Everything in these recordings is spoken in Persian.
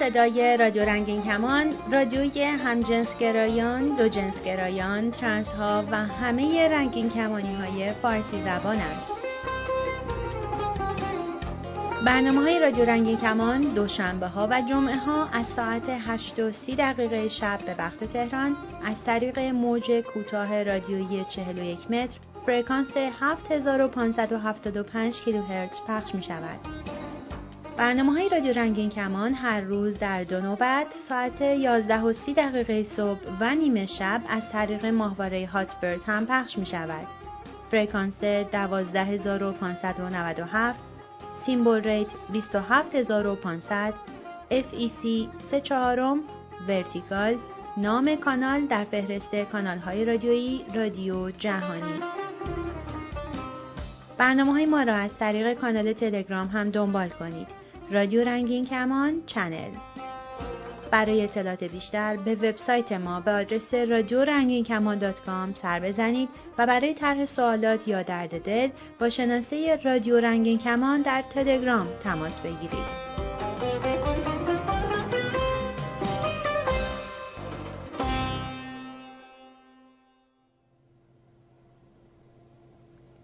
صدای رادیو رنگین کمان رادیوی همجنسگرایان، ترنس ها و همه رنگین کمانی های فارسی زبان است. برنامه های رادیو رنگین کمان دوشنبه ها و جمعه ها از ساعت 8 و 30 دقیقه شب به وقت تهران از طریق موج کوتاه رادیویی 41 متر فرکانس 7575 کیلوهرتز پخش می شود. برنامه های رادیو رنگین کمان هر روز در دو نوبت ساعت 11 و 30 دقیقه صبح و نیمه شب از طریق ماهواره هاتبرد هم پخش می شود. فرکانس 12597 symbol rate 27500 FEC 3 چهارم vertical نام کانال در فهرست کانال های رادیویی رادیو جهانی برنامه های ما را از طریق کانال تلگرام هم دنبال کنید رادیو رنگین کمان channel برای اطلاعات بیشتر به وبسایت ما به آدرس رادیو رنگین کمان dot com سر بزنید و برای طرح سوالات یا درد دل با شناسه رادیو رنگین کمان در تلگرام تماس بگیرید.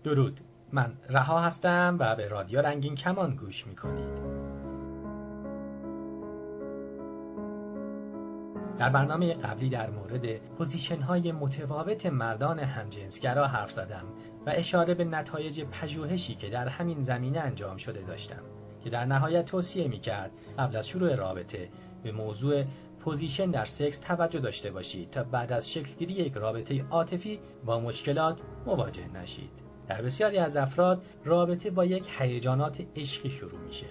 درود من رها هستم و به رادیو رنگین کمان گوش می‌کنید در برنامه قبلی در مورد position های متفاوت مردان همجنسگرا حرف زدم و اشاره به نتایج پژوهشی که در همین زمینه انجام شده داشتم که در نهایت توصیه می کرد قبل از شروع رابطه به موضوع position در سکس توجه داشته باشید تا بعد از شکلگیری یک رابطه عاطفی با مشکلات مواجه نشید. در بسیاری از افراد رابطه با یک هیجانات عشقی شروع میشه.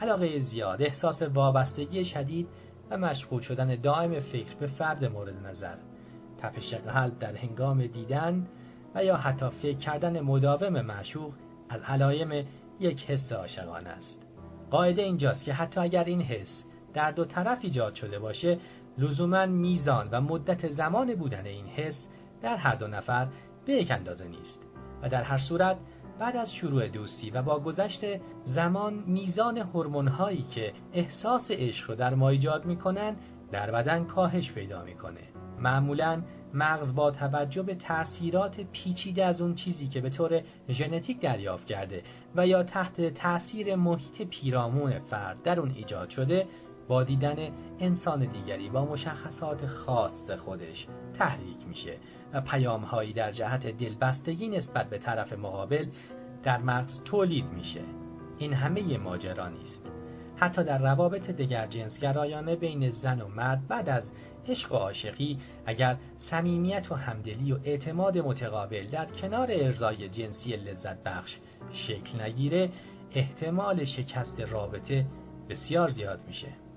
علاقه زیاد، احساس وابستگی شدید و مشغول شدن دائم فکر به فرد مورد نظر. تپش قلب در هنگام دیدن و یا حتی فکر کردن مداوم معشوق از علایم یک حس عاشقانه است. قاعده اینجاست که حتی اگر این حس در دو طرف ایجاد شده باشه لزوما میزان و مدت زمان بودن این حس در هر دو نفر به یک اندازه نیست. و در هر صورت بعد از شروع دوستی و با گذشت زمان میزان هورمون هایی که احساس عشق رو در ما ایجاد می‌کنن در بدن کاهش پیدا می‌کنه. معمولا مغز با توجه به تاثیرات پیچیده از اون چیزی که به طور ژنتیک دریافت کرده و یا تحت تاثیر محیط پیرامون فرد در اون ایجاد شده با دیدن انسان دیگری با مشخصات خاص خودش تحریک میشه و پیام هایی در جهت دلبستگی نسبت به طرف مقابل در مغز تولید میشه. این همه ماجرا نیست. حتی در روابط دگر جنسگرایانه بین زن و مرد بعد از عشق و عاشقی اگر صمیمیت و همدلی و اعتماد متقابل در کنار ارزای جنسی لذت بخش شکل نگیره احتمال شکست رابطه بسیار زیاد میشه.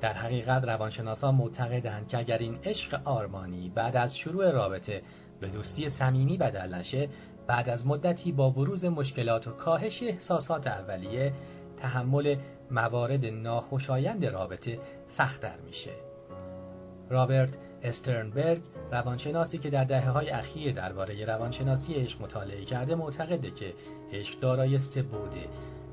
در حقیقت روانشناسان معتقدند که اگر این عشق آرمانی بعد از شروع رابطه به دوستی صمیمی بدل نشه بعد از مدتی با بروز مشکلات و کاهش احساسات اولیه تحمل موارد ناخوشایند رابطه سختتر میشه. رابرت استرنبرگ روانشناسی که در دهه های اخیر درباره روانشناسی عشق مطالعه کرده معتقده که عشق دارای سه بوده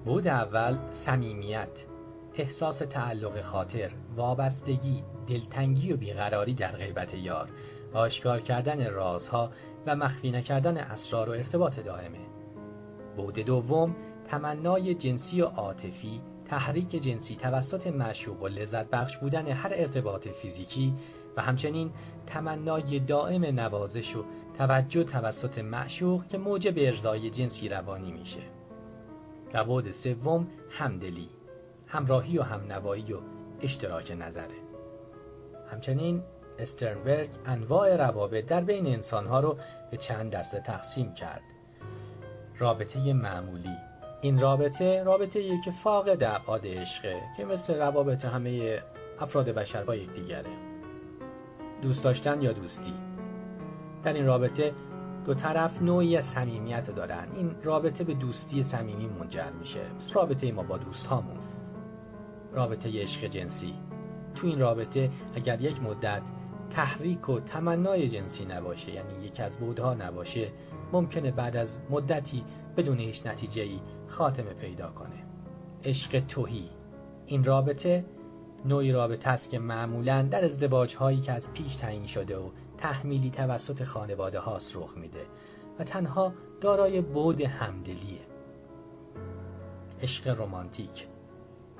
بود اول صمیمیت. احساس تعلق خاطر، وابستگی، دلتنگی و بیقراری در غیبت یار، آشکار کردن رازها و مخفی نکردن اسرار و ارتباط دائمه. بود دوم تمنای جنسی و عاطفی، تحریک جنسی توسط معشوق و لذت بخش بودن هر ارتباط فیزیکی و همچنین تمنای دائم نوازش و توجه توسط معشوق که موجب ارزای جنسی روانی میشه. و بود سوم همدلی همراهی و همنوایی و اشتراک نظره همچنین استرنبرگ انواع روابط در بین انسانها رو به چند دسته تقسیم کرد. رابطه معمولی. این رابطه رابطه ای که فاقد ابعاد عشقه که مثل روابط همه افراد بشر با یکدیگره. دوست داشتن یا دوستی. در این رابطه دو طرف نوعی از صمیمیت دارن. این رابطه به دوستی صمیمی منجر میشه. رابطه ما با دوست هامون رابطه عشق جنسی. تو این رابطه اگر یک مدت تحریک و تمنای جنسی نباشه یعنی یک از بودها نباشه ممکنه بعد از مدتی بدون هیچ نتیجه ای خاتمه پیدا کنه. عشق توهی. این رابطه نوعی رابطه است که معمولا در ازدواج هایی که از پیش تعیین شده و تحمیلی توسط خانواده هاست رخ میده و تنها دارای بود همدلیه. عشق رمانتیک.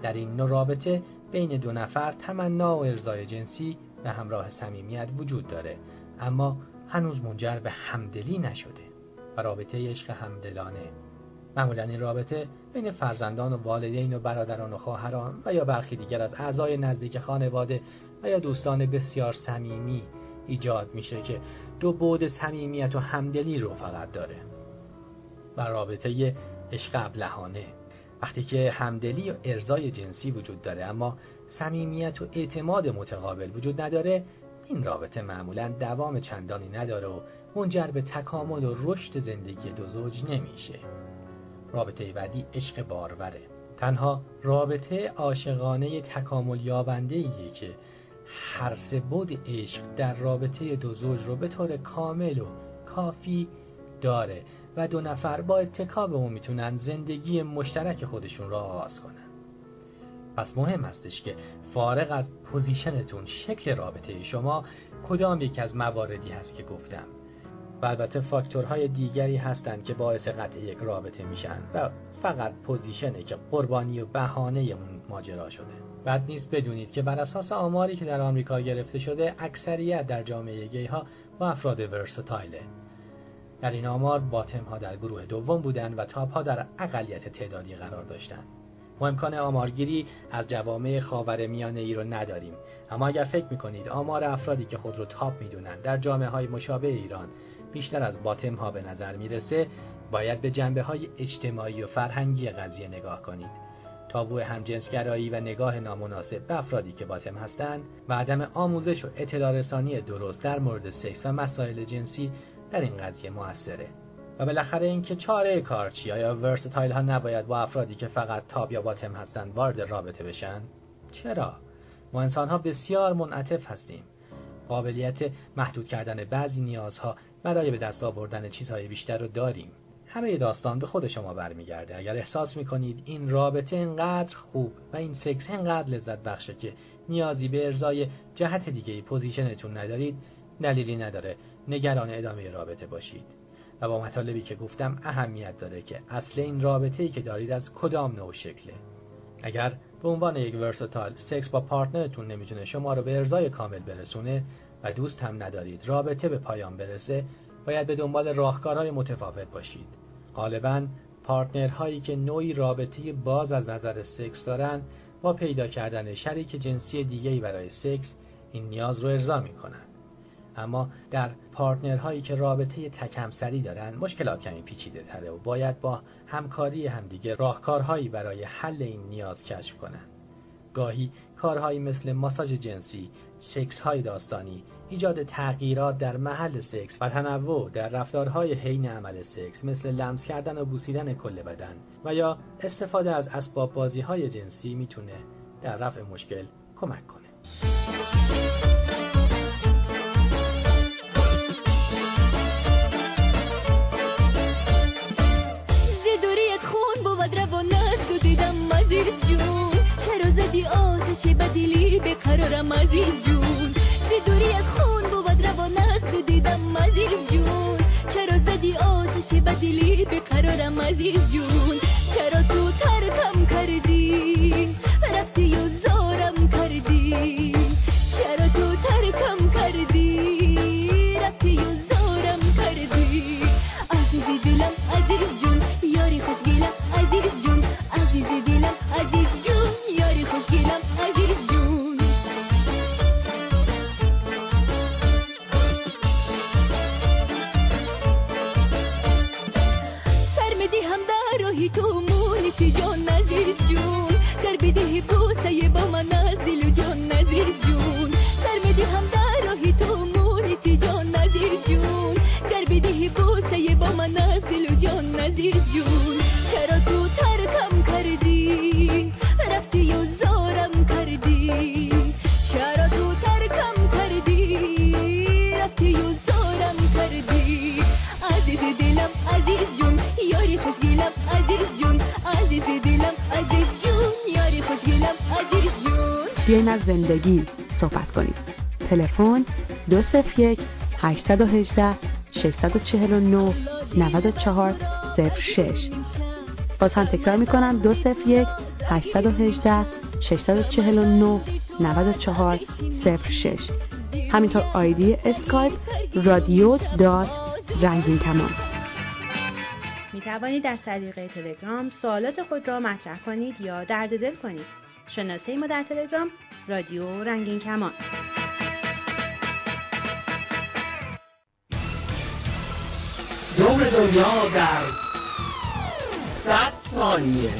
در این نوع رابطه بین دو نفر تمنا و ارزای جنسی به همراه صمیمیت وجود داره اما هنوز منجر به همدلی نشده و رابطه عشق همدلانه. معمولا این رابطه بین فرزندان و والدین و برادران و خواهران و یا برخی دیگر از اعضای نزدیک خانواده و یا دوستان بسیار صمیمی ایجاد میشه که دو بود صمیمیت و همدلی رو فقط داره. و رابطه عشق ابلهانه. وقتی که همدلی و ارزای جنسی وجود داره اما صمیمیت و اعتماد متقابل وجود نداره این رابطه معمولا دوام چندانی نداره و منجر به تکامل و رشد زندگی دو زوج نمیشه. رابطه بعدی عشق باروره تنها رابطه عاشقانه تکامل یابنده ایه که هر سه بعد عشق در رابطه دو زوج رو به طور کامل و کافی داره. و دو نفر با اتکا به اون می‌تونن زندگی مشترک خودشون را آغاز کنن. پس مهم هستش که فارغ از position تون شکل رابطه شما کدام یک از مواردی هست که گفتم. و البته فاکتورهای دیگری هستند که باعث قطع یک رابطه میشن و فقط پوزیشنه که قربانی و بهانه اون ماجرا شده. بعد نیست بدونید که بر اساس آماری که در آمریکا گرفته شده اکثریت در جامعه گی ها با افراد ورستایله در این آمار باتم ها در گروه دوم بودند و تاپ ها در اقلیت تعدادی قرار داشتند. ما امکان آمارگیری از جوامع خاور میانه ای رو نداریم. اما اگر فکر می‌کنید آمار افرادی که خود رو تاپ می‌دونند در جامعه های مشابه ایران بیشتر از باتم ها به نظر می‌رسه باید به جنبه های اجتماعی و فرهنگی قضیه نگاه کنید. تابو همجنسگرایی و نگاه نامناسب به افرادی که باتم هستند و عدم آموزش و اطلاع رسانی درست در مورد سکس و مسائل جنسی در این قضیه موثره. و بالاخره اینکه چاره کار چی یا ورستایل ها نباید با افرادی که فقط تاب یا باتم هستند وارد رابطه بشن. چرا؟ ما انسان ها بسیار منعطف هستیم. قابلیت محدود کردن بعضی نیازها برای به دست آوردن چیزهای بیشتر رو داریم. همه داستان به خود شما برمیگرده. اگر احساس می‌کنید این رابطه انقدر خوب و این سکس انقدر لذت بخشه که نیازی به ارضای جهت دیگه position تون ندارید دلیلی نداره. نگران ادامه رابطه باشید. و با مطالبی که گفتم اهمیت داره که اصل این رابطه ای که دارید از کدام نوع شکله. اگر به عنوان یک versatile سکس با partner تون نمی‌تونه شما رو به ارضای کامل برسونه و دوست هم ندارید رابطه به پایان برسه باید به دنبال راهکارهای متفاوت باشید. غالبا partner هایی که نوعی رابطه باز از نظر سکس دارن با پیدا کردن شریک جنسی دیگه‌ای برای سکس این نیاز رو ارضا می‌کنن. اما در partner هایی که رابطه تک‌همسری دارن مشکلات کمی پیچیده تره و باید با همکاری همدیگه راهکارهایی برای حل این نیاز کشف کنند. گاهی کارهایی مثل ماساژ جنسی، سکس های داستانی، ایجاد تغییرات در محل سکس و تنوع در رفتارهای حین عمل سکس مثل لمس کردن و بوسیدن کل بدن و یا استفاده از اسباب بازی های جنسی می‌تونه در رفع مشکل کمک کنه. بدیلی به قرارم عزیز جون. زی دوری از خون بود روان است دیدم عزیز جون. چرا زدی آتش بدیلی به قرارم عزیز جون. زندگی صحبت کنیم تلفن 201 818 649 94 06 باز هم تکرار می‌کنم 201 818 649 94 06 همینطور آیدی اسکایپ رادیو dot رنگین کمان. می توانید از طریق تلگرام سوالات خود را مطرح کنید یا درد دل کنید. شناسه ما در تلگرام رادیو رنگین کمان. دور دنیا در صد ثانیه.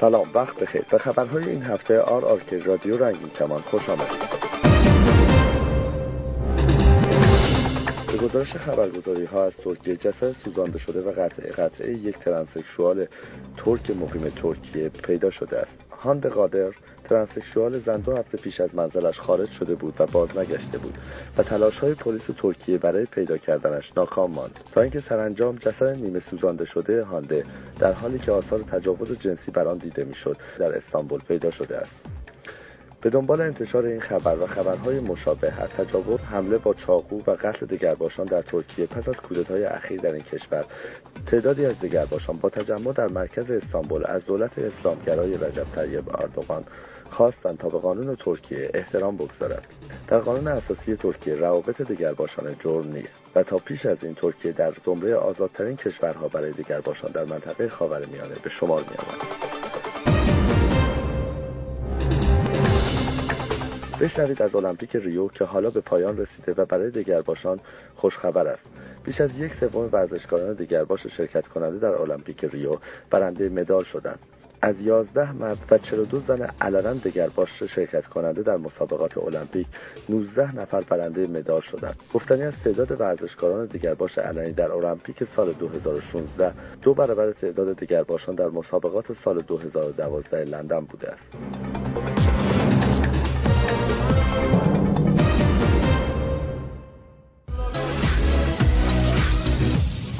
سلام وقت بخیر. به خبرهای این هفته آر آر که رادیو رنگین کمان. خوش آمدید. گزارش خبرگزاری ها از ترکیه جسد سوزانده شده و قطعه قطعه یک ترانسکشوال ترک مقیم ترکیه پیدا شده است. هاند قادر ترانسکشوال زن دو هفته پیش از منزلش خارج شده بود و باز نگشته بود و تلاش های پلیس ترکیه برای پیدا کردنش ناکام ماند. تا اینکه سرانجام جسد نیمه سوزانده شده هانده در حالی که آثار تجاوز جنسی بر آن دیده می‌شد در استانبول پیدا شده است. به دنبال انتشار این خبر و خبرهای مشابه از تجاوز حمله با چاقو و قتل دگرباشان در ترکیه پس از کودتای اخیر در این کشور. تعدادی از دگرباشان با تجمع در مرکز استانبول از دولت اسلامگرای رجب طیب اردوغان خواستند تا به قانون ترکیه احترام بگذارد در قانون اساسی ترکیه روابط دگرباشان جرم نیست و تا پیش از این ترکیه در زمره آزادترین کشورها برای دگرباشان در منطقه خاورمیانه به شمار میآمد. بشنوید از المپیک ریو که حالا به پایان رسیده و برای دگرباشان خوشخبر است. بیش از یک سوم ورزشکاران دگرباش شرکت کننده در المپیک ریو برنده مدال شدند. از 11 مرد و 42 زن علنا دگرباش شرکت کننده در مسابقات المپیک 19 نفر برنده مدال شدند. گفتنی از تعداد ورزشکاران دگرباش علنی در المپیک سال 2016 دو برابر تعداد دگرباشان در مسابقات سال 2012 لندن بوده است.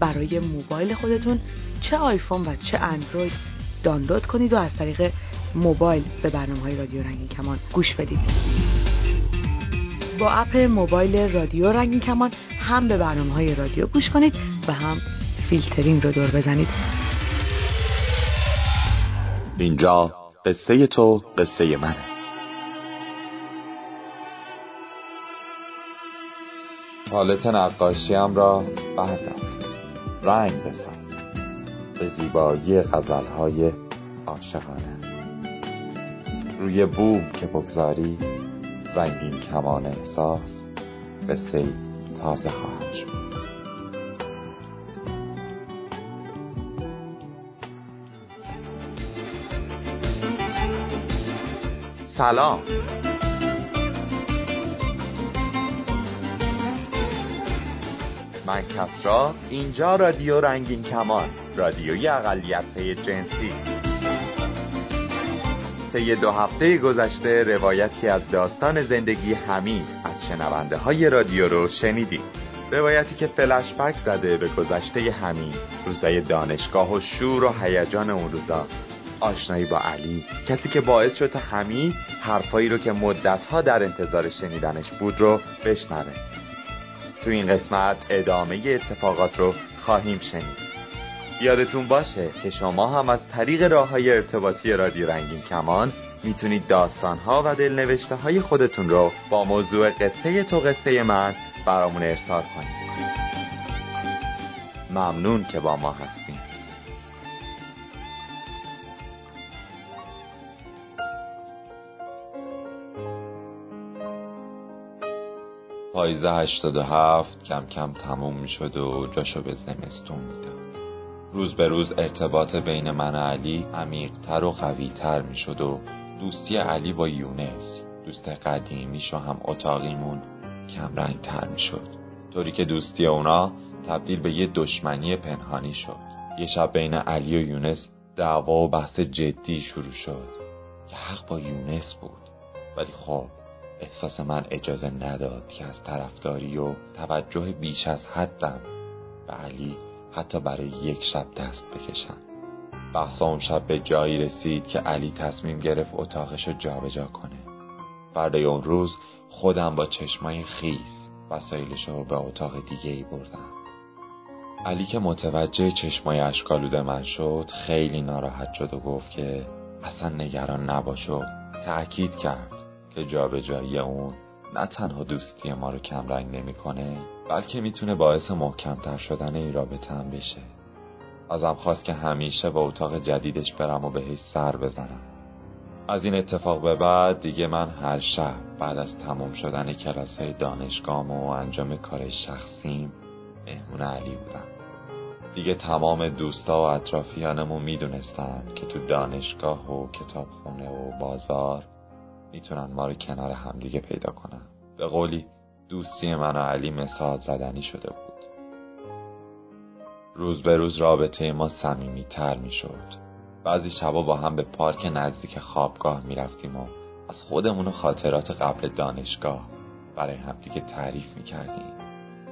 برای موبایل خودتون چه آیفون و چه اندروید دانلود کنید و از طریق موبایل به برنامه های رادیو رنگین کمان گوش بدید. با اپ موبایل رادیو رنگین کمان هم به برنامه های رادیو گوش کنید و هم فیلترینگ رو دور بزنید. اینجا قصه تو قصه منه. پالت نقاشیم را بردار. رنگ بساز. به زیبایی غزلهای عاشقانه. روی بوم که بگذاری رنگین کمان احساس قصه تازه خواهد شد. سلام. من کسرا اینجا رادیو رنگین کمان رادیوی اقلیت های جنسی. طی دو هفته گذشته روایتی از داستان زندگی حمید از شنونده های رادیو رو شنیدیم. روایتی که فلش بک زده به گذشته حمید روزای دانشگاه و شور و هیجان اون روزا. آشنایی با علی کسی که باعث شد حمید حرفایی رو که مدتها در انتظار شنیدنش بود رو بشنوه. تو این قسمت ادامه اتفاقات رو خواهیم شنید. یادتون باشه که شما هم از طریق راه های ارتباطی رادیو رنگین کمان می‌تونید داستان ها و دلنوشته های خودتون رو با موضوع قصه تو قصه من برامون ارسال کنید. ممنون که با ما هستین پاییز 87 کم کم تموم می شد و جاشو به زمستون می‌داد. روز به روز ارتباط بین من و علی عمیقتر و قویتر می شد و دوستی علی با یونس دوست قدیمیش و هم اتاقیمون کمرنگ تر می شد طوری که دوستی اونا تبدیل به یه دشمنی پنهانی شد. یه شب بین علی و یونس دعوا و بحث جدی شروع شد. که حق با یونس بود. ولی خب احساس من اجازه نداد که از طرفداری و توجه بیش از حدم به علی حتی برای یک شب دست بکشم. بحثا اون شب به جایی رسید که علی تصمیم گرفت اتاقش رو جابجا کنه. فردای اون روز خودم با چشمای خیس وسایلش رو به اتاق دیگه ای بردم. علی که متوجه چشمای اشکالوده من شد خیلی ناراحت شد و گفت که اصلا نگران نباش و تأکید کرد. که جابجایی اون نه تنها دوستی ما رو کمرنگ نمی‌کنه بلکه می‌تونه باعث محکمتر شدن این رابطه هم بشه. ازم خواست که همیشه به اتاق جدیدش برم و بهش سر بزنم. از این اتفاق به بعد دیگه من هر شب بعد از تمام شدن کلاس دانشگاه و انجام کار شخصیم مهمون علی بودم. دیگه تمام دوستا و اطرافیانمون می‌دونستن که تو دانشگاه و کتابخونه و بازار می‌تونن ما رو کنار همدیگه پیدا کنن. به قولی دوستی من و علی مثال زدنی شده بود. روز به روز رابطه ما صمیمی تر می شد بعضی شبا با هم به پارک نزدیک خوابگاه می رفتیم و از خودمون و خاطرات قبل دانشگاه برای همدیگه تعریف می کردیم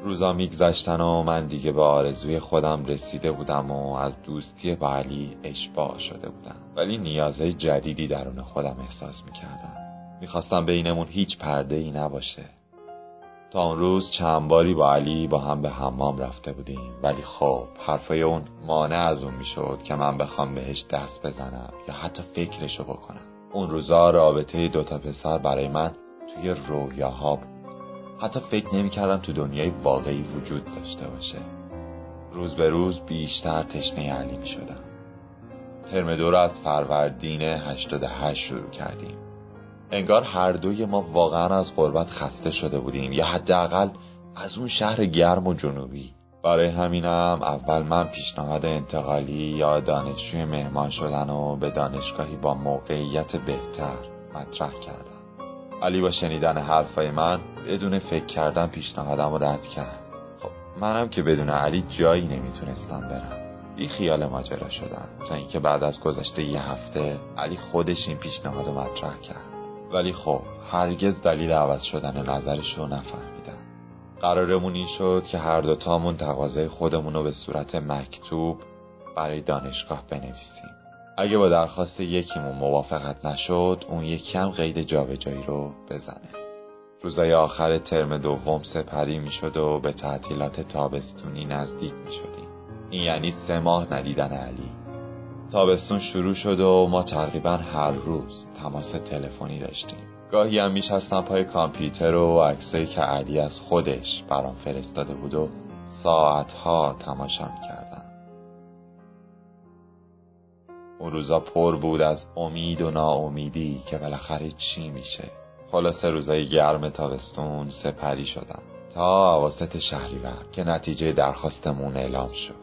روزا میگذشتن و من دیگه به آرزوی خودم رسیده بودم و از دوستی با علی اشباع شده بودم. ولی نیازهای جدیدی درون خودم احساس می‌کردم. می‌خواستم بینمون هیچ پرده ای نباشه. تا اون روز چند باری با علی با هم به حمام رفته بودیم. ولی خب حرفای اون مانع از اون می‌شد که من بخوام بهش دست بزنم یا حتی فکرشو بکنم. اون روزا رابطه دوتا پسر برای من توی رویاها بود. حتی فکر نمی‌کردم تو دنیای واقعی وجود داشته باشه. روز به روز بیشتر تشنه علی می شدم ترم دو رو از فروردین 88 شروع کردیم. انگار هر دوی ما واقعا از غربت خسته شده بودیم. یا حداقل از اون شهر گرم و جنوبی. برای همینم اول من پیشنهاد انتقالی یا دانشجوی مهمان شدن و به دانشگاهی با موقعیت بهتر مطرح کردم. علی با شنیدن حرفای من بدون فکر کردن پیشنهادم رد کرد. خب منم که بدون علی جایی نمی‌تونستم برم. بی خیال ماجرا شدم تا اینکه بعد از گذشته یه هفته علی خودش این پیشنهاد رو مطرح کرد. ولی خب هرگز دلیل عوض شدن نظرش رو نفهمیدم. قرارمون این شد که هر دوتامون تقاضای خودمون رو به صورت مکتوب برای دانشگاه بنویسیم. اگه با درخواست یکیمون موافقت نشد اون یکی هم قید جابجایی رو بزنه. روزای آخر ترم دوم سپری می‌شد و به تعطیلات تابستونی نزدیک می شدیم این یعنی سه ماه ندیدن علی. تابستون شروع شد و ما تقریبا هر روز تماس تلفنی داشتیم. گاهی هم میشستم پای کامپیوتر و عکسایی که علی از خودش برام فرستاده بود و ساعتها تماشا می‌کردم اون روزا پر بود از امید و ناامیدی که بالاخره چی میشه. خلاصه روزای گرم تابستون سپری شدم. تا عواسط شهریور که نتیجه درخواستمون اعلام شد.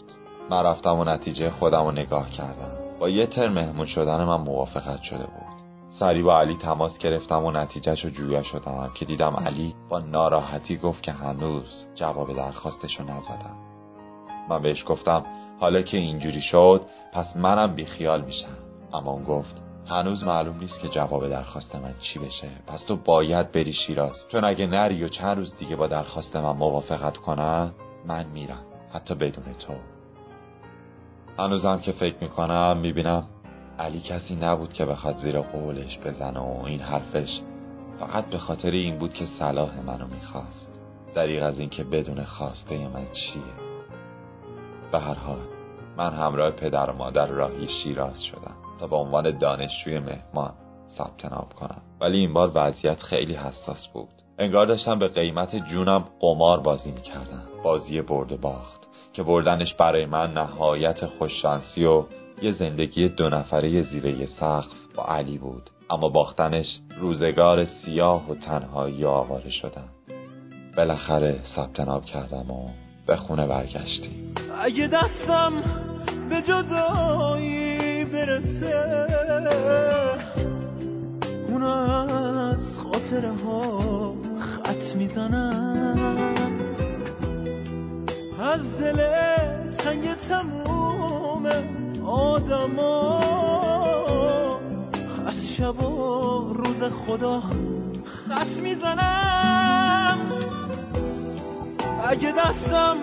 من رفتم و نتیجه خودم رو نگاه کردم. با یه ترم مهمون شدن من موافقت شده بود. سری با علی تماس گرفتم و نتیجهش رو جویا شدم که دیدم علی با ناراحتی گفت که هنوز جواب درخواستش رو نزدم. من بهش گفتم حالا که اینجوری شد پس منم بیخیال میشم. اما اون گفت هنوز معلوم نیست که جواب درخواست من چی بشه. پس تو باید بری شیراز. چون اگه نری و چند روز دیگه با درخواست من موافقت کنن من میرم. حتی بدون تو. هنوزم که فکر می‌کنم می‌بینم علی کسی نبود که بخواد زیر قولش بزنه و این حرفش فقط به خاطر این بود که صلاح منو می‌خواست. دریغ از اینکه بدون خواسته من چیه؟ به هر حال من همراه پدر و مادر راهی شیراز شدم تا به عنوان دانشجوی مهمان ثبت نام کنم. ولی این بار وضعیت خیلی حساس بود. انگار داشتم به قیمت جونم قمار بازی می‌کردم. بازی برد و باخت. که بردنش برای من نهایت خوششانسی و یه زندگی دو نفره زیره سقف با علی بود. اما باختنش روزگار سیاه و تنهایی آواره شدم. بالاخره ثبت نام کردم و به خونه برگشتیم اگه دستم به جدایی برسه اونا از خاطره ها خط می‌زنن از دل تنگ تموم آدما. از شب و روز خدا خط می‌زنم. اگه دستم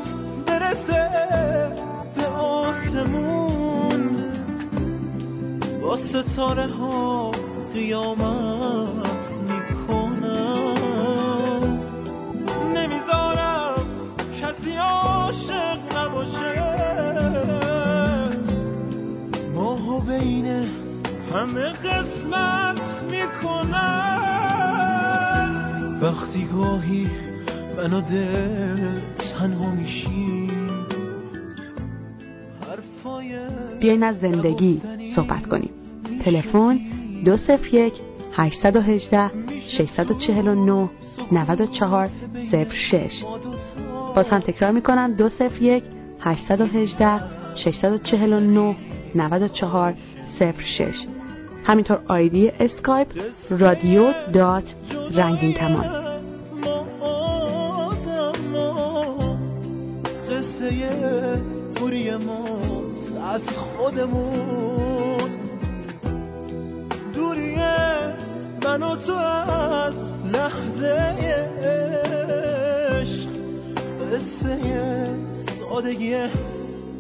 برسه به آسمون با ستاره ها قیامت بین همه قسمت می‌کنم وقتی گاهی منو دل تنها میشی بیاین از زندگی صحبت کنیم. تلفن 201 818 649 94 06 باز هم تکرار می‌کنم 201 818 649 94 06 همینطور آیدی اسکایپ رادیو dot رنگین کمان. از خودمون. دوری من و تو از لحظه عشق. قصه سادگی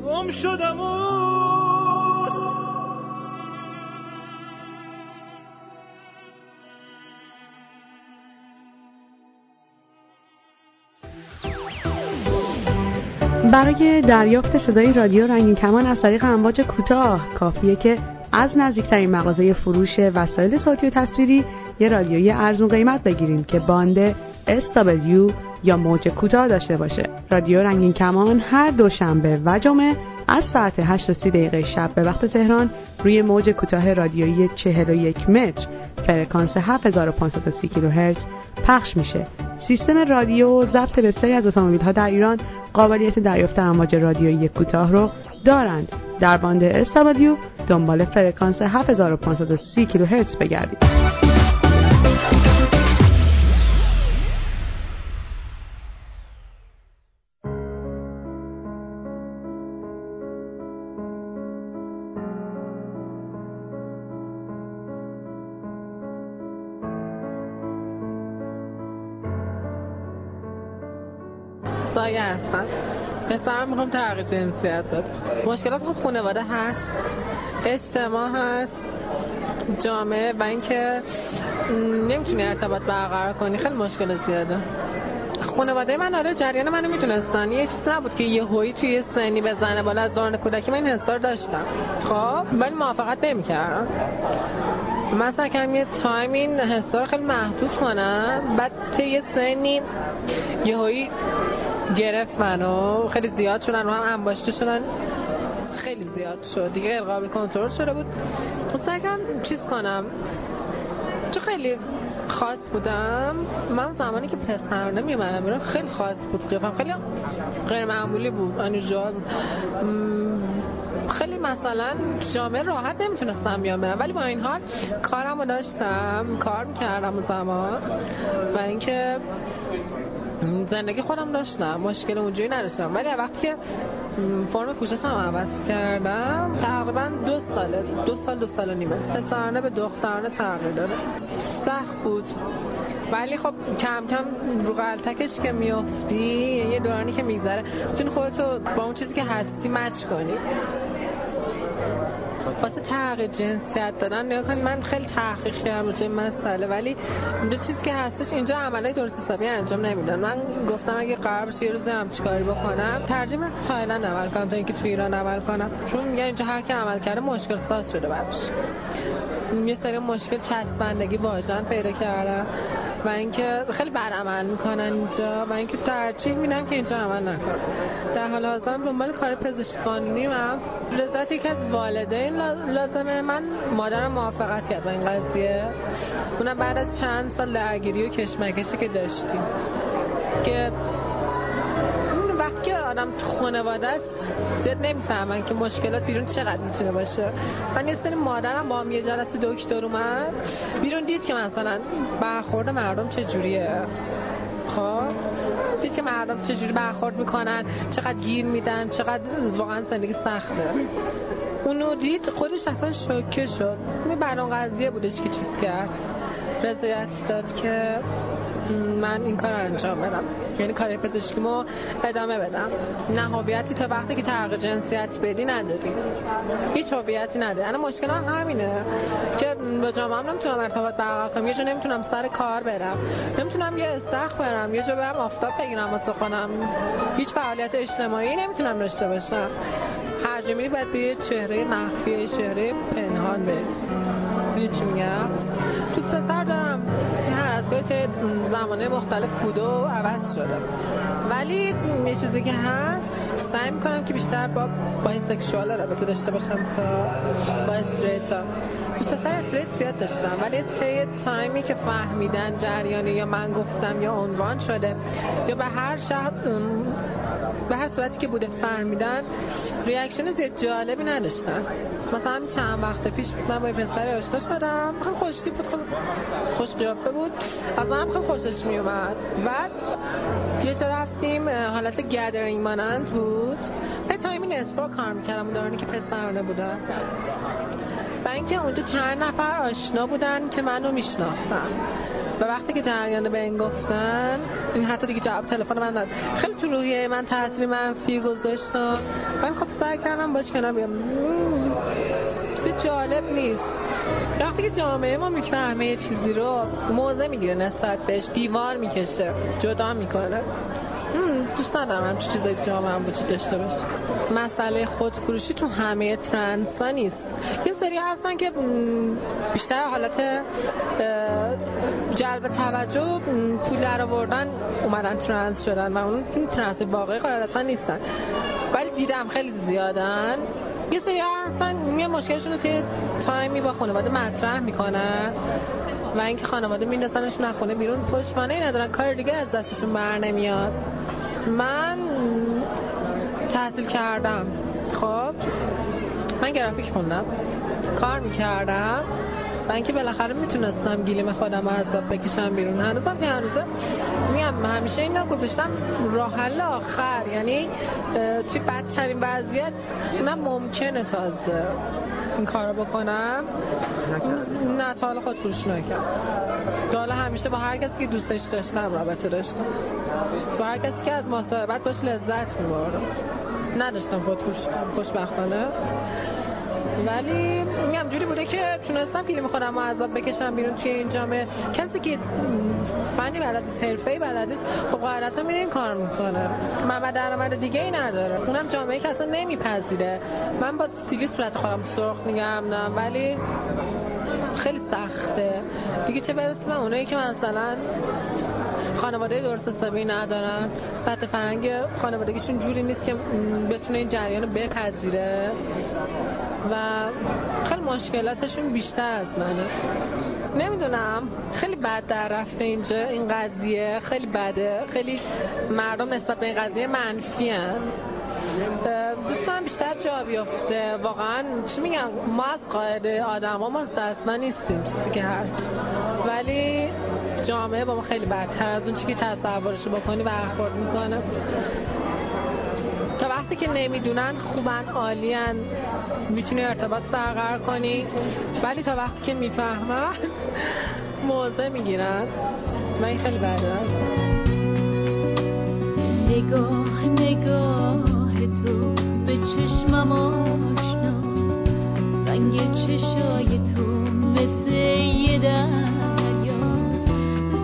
گم شدمون. برای دریافت صدای رادیو رنگین کمان از طریق امواج کوتاه کافیه که از نزدیکترین مغازه فروش وسایل صوتی و تصویری یه رادیویی ارزون قیمت بگیریم که باند SW یا موج کوتاه داشته باشه. رادیو رنگین کمان هر دوشنبه و جمعه از ساعت 8 تا دقیقه شب به وقت تهران روی موج کوتاه رادیویی 41 متر. فرکانس 7530 کیلوهرتز پخش میشه. سیستم رادیو ضبط بسیاری از اتومبیل‌ها در ایران قابلیت دریافت امواج رادیویی کوتاه رو دارند. در باند SW دنبال فرکانس 7530 کیلوهرتز بگردید. می‌خوام تغییر جنسیت بده مشکلات خب خانواده هست اجتماع هست جامعه و اینکه نمی‌تونی ارتباط برقرار کنی. خیلی مشکل زیاده. خانواده من آره جریان منو می‌تونستن. یه چیز نبود که یه هویی توی یه سنی بزنه بالا از دوران کودکی. من این حسار داشتم. خب ولی موافقت نمی‌کردم. مثلا کم یه تایم این حسار خیلی محدود کنم. بعد توی یه سنی یه هویی گرفت منو. خیلی زیاد شدن و هم انباشته شدن. خیلی زیاد شد. دیگه غیر قابل کنترل شده بود. سعی چیز کنم. چه خیلی خاص بودم. من زمانی که پسر نمیمدم بیرون خیلی خاص بود. قیافم خیلی غیر معمولی بود. انیجاد خیلی مثلا جامعه راحت نمی‌تونستم بیام برم. ولی با این حال کارم رو داشتم. کار می‌کردم اون زمان. و اینکه زندگی خودم داشتم مشکل اونجوری نداشتم. ولی وقتی که فرم پوشش هم عوض کردم تقریبا دو ساله دو سال دو سال و نیمه پسرانه به دخترانه تغییر داره سخت بود. ولی خب کم کم رو قلتکش که میافتی یه دورانی که میگذره. می‌تونی خودتو با اون چیزی که هستی مچ کنی. واسه تغییر جنسیت دادن نگاه کنید من خیلی تحقیق کردم روی مسئله ولی دو چیزی که هستش اینجا عملای درست حسابی انجام نمیدن. من گفتم اگه قرار بشه یه روز هم چیکاری بکنم ترجیح میدم تایلند عمل کنم تا اینکه تو ایران عمل کنم. چون میگن اینجا هر کی عمل کرده مشکل ساز شده بعدش یه سری مشکل چسبندگی واژن پیدا کردم و اینکه خیلی بد عمل می‌کنن اینجا و اینکه ترجیح میدم که اینجا عمل نکنم در حال حاضر دنبال کار پزشکی قانونی هم لذت یکی از والدین لازمه. من مادرم موافقت کرد با این قضیه. اونم بعد از چند سال درگیری و کشمکشی که داشتیم. که وقتی که آدم تو خانواده است زیاد نمی‌فهمن که مشکلات بیرون چقدر می‌تونه باشه. من یه سری مادرم با هم یه جلسه دکتر اومد. بیرون دید که مثلا برخورد مردم چجوریه. خب؟ دید که مردم چجوری برخورد می‌کنن چقدر گیر میدن چقدر واقعا زندگی سخته. اونو دید خودش اصلا شوکه شد. این بران قضیه بودش که چیز کرد. رضایت داد که من این کار انجام بدم. یعنی کار پزشکیمو ادامه بدم. نه هویتی تا وقتی که تغییر جنسیت بدی نداری. هیچ هویتی نداری. انا مشکل هم همینه. که با جامعه هم نمی‌تونم ارتباط برقرار کنم. یه جا نمی‌تونم سر کار برم. نمی‌تونم یه استخ برم. یه جا برم آفتاب بگیرم واسه خودم هیچ فعالیت اجتماعی نمی‌تونم داشته باشم. هر جا میری باید به یه چهره مخفی چهره پنهان بری. چی میگم؟ تو پسر گاهی چه زمانه مختلف بوده و عوض شده ولی یه چیزی که هست سعی می‌کنم که بیشتر با با این سکشوال رابطه داشته باشم تا با استریت ها. پسر straight زیاد داشتم ولی طی time ی که فهمیدن جریانی یا من گفتم یا عنوان شده یا به هر شهر به هر صورتی که بوده فهمیدن reaction زیاد جالبی نداشتن. مثلا چند وقت پیش من با پسر آشنا شدم خیلی خوشتیپ بود خوش قیافه بود. از منم خیلی خوشش می اومد بعد یه رفتیم حالت gathering مانند بود. یه تایمی نصفا کار می‌کردم اون دورانی که پسرانه بودم و اینکه اونجا چند نفر آشنا بودن که منو میشناختن. و وقتی که جریان به این گفتن این حتی دیگه جواب تلفن من داد خیلی تو روحیه من تاثیر منفی گذاشت من خب سعی کردم باش کنار بیام. چیز جالب نیست. وقتی که جامعه ما می‌فهمه یه چیزی رو موضع می‌گیره نسبت بهش دیوار می‌کشه جدا می‌کنه. دوست ندارم همچین چیزایی جامعه وجود داشته باشه مسئله خودفروشی تو همه ترنس نیست. یه سری هستن که بیشتر حالت جلب توجه پول در آوردن اومدن ترنس شدن و اون ترنس واقعی قاعدتا نیستن. ولی دیدم خیلی زیادن. یه سری هستن یه مشکلشون رو توی time ی با خانواده مطرح می‌کنن و اینکه خانواده میندازنشون از خونه بیرون. پشتوانه ندارن کار دیگه از دستشون بر نمیاد. من تحصیل کردم. خب من گرافیک خوندم. کار می‌کردم. و اینکه بالاخره می‌تونستم گیلیم خودم از بکشم بیرون. هنوزم که هنوزه میگم همیشه اینا گذاشتم راه آخر. یعنی توی بدترین وضعیت نه ممکنه تازه. این کارو بکنم؟ نه تا حالا خود فروش نکرد. تا حالا همیشه با هر کسی که دوستش داشتم رابطه داشتم. با هر کسی که از مصاحبت باش لذت میبردم. نداشتم خود فروش خوشبختانه. ولی میگم جوری بوده که تونستم فیلم خودم رو عذاب بکشم بیرون توی این جامعه. کسی که فنی بلد حرفه‌ای بلد نیست خب قاعدتا میره این کار می‌کنه. من درآمد دیگه ای نداره اونم جامعه که اصلا نمیپذیره. من با سیلی صورت خودم سرخ نگم ولی خیلی سخته. دیگه چه برسه به اونایی که مثلا خانواده درست حسابی ندارن. سطح فرنگ خانوادگیشون جوری نیست که بتونه این جریان بپذیره. و خیلی مشکلاتشون بیشتر از منه. نمی‌دونم خیلی بد در رفته اینجا این قضیه خیلی بده. خیلی مردم نسبت به این قضیه منفی هن. دوستان بیشتر جا بیافته واقعا چی میگم؟ ما از قاعده آدم ها مستثنا نیستیم چیزی که هست. ولی جامعه با ما خیلی بدتر از اون چی که تصورش بکنی برخورد می‌کنه. تا وقتی که نمی‌دونن خوبن عالین می‌تونی ارتباط برقرار کنی. ولی تا وقتی که می‌فهمن موضع می‌گیرن. و این خیلی بده نگاه نگاه تو به چشمم آشنا. رنگ چشای تو مثل یه دریا.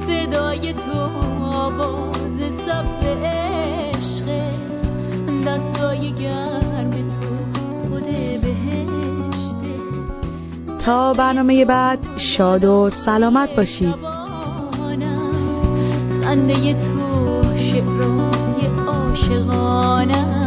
صدای تو آواز تا برنامه بعد شاد و سلامت باشید خنده تو شعرهای عاشقانه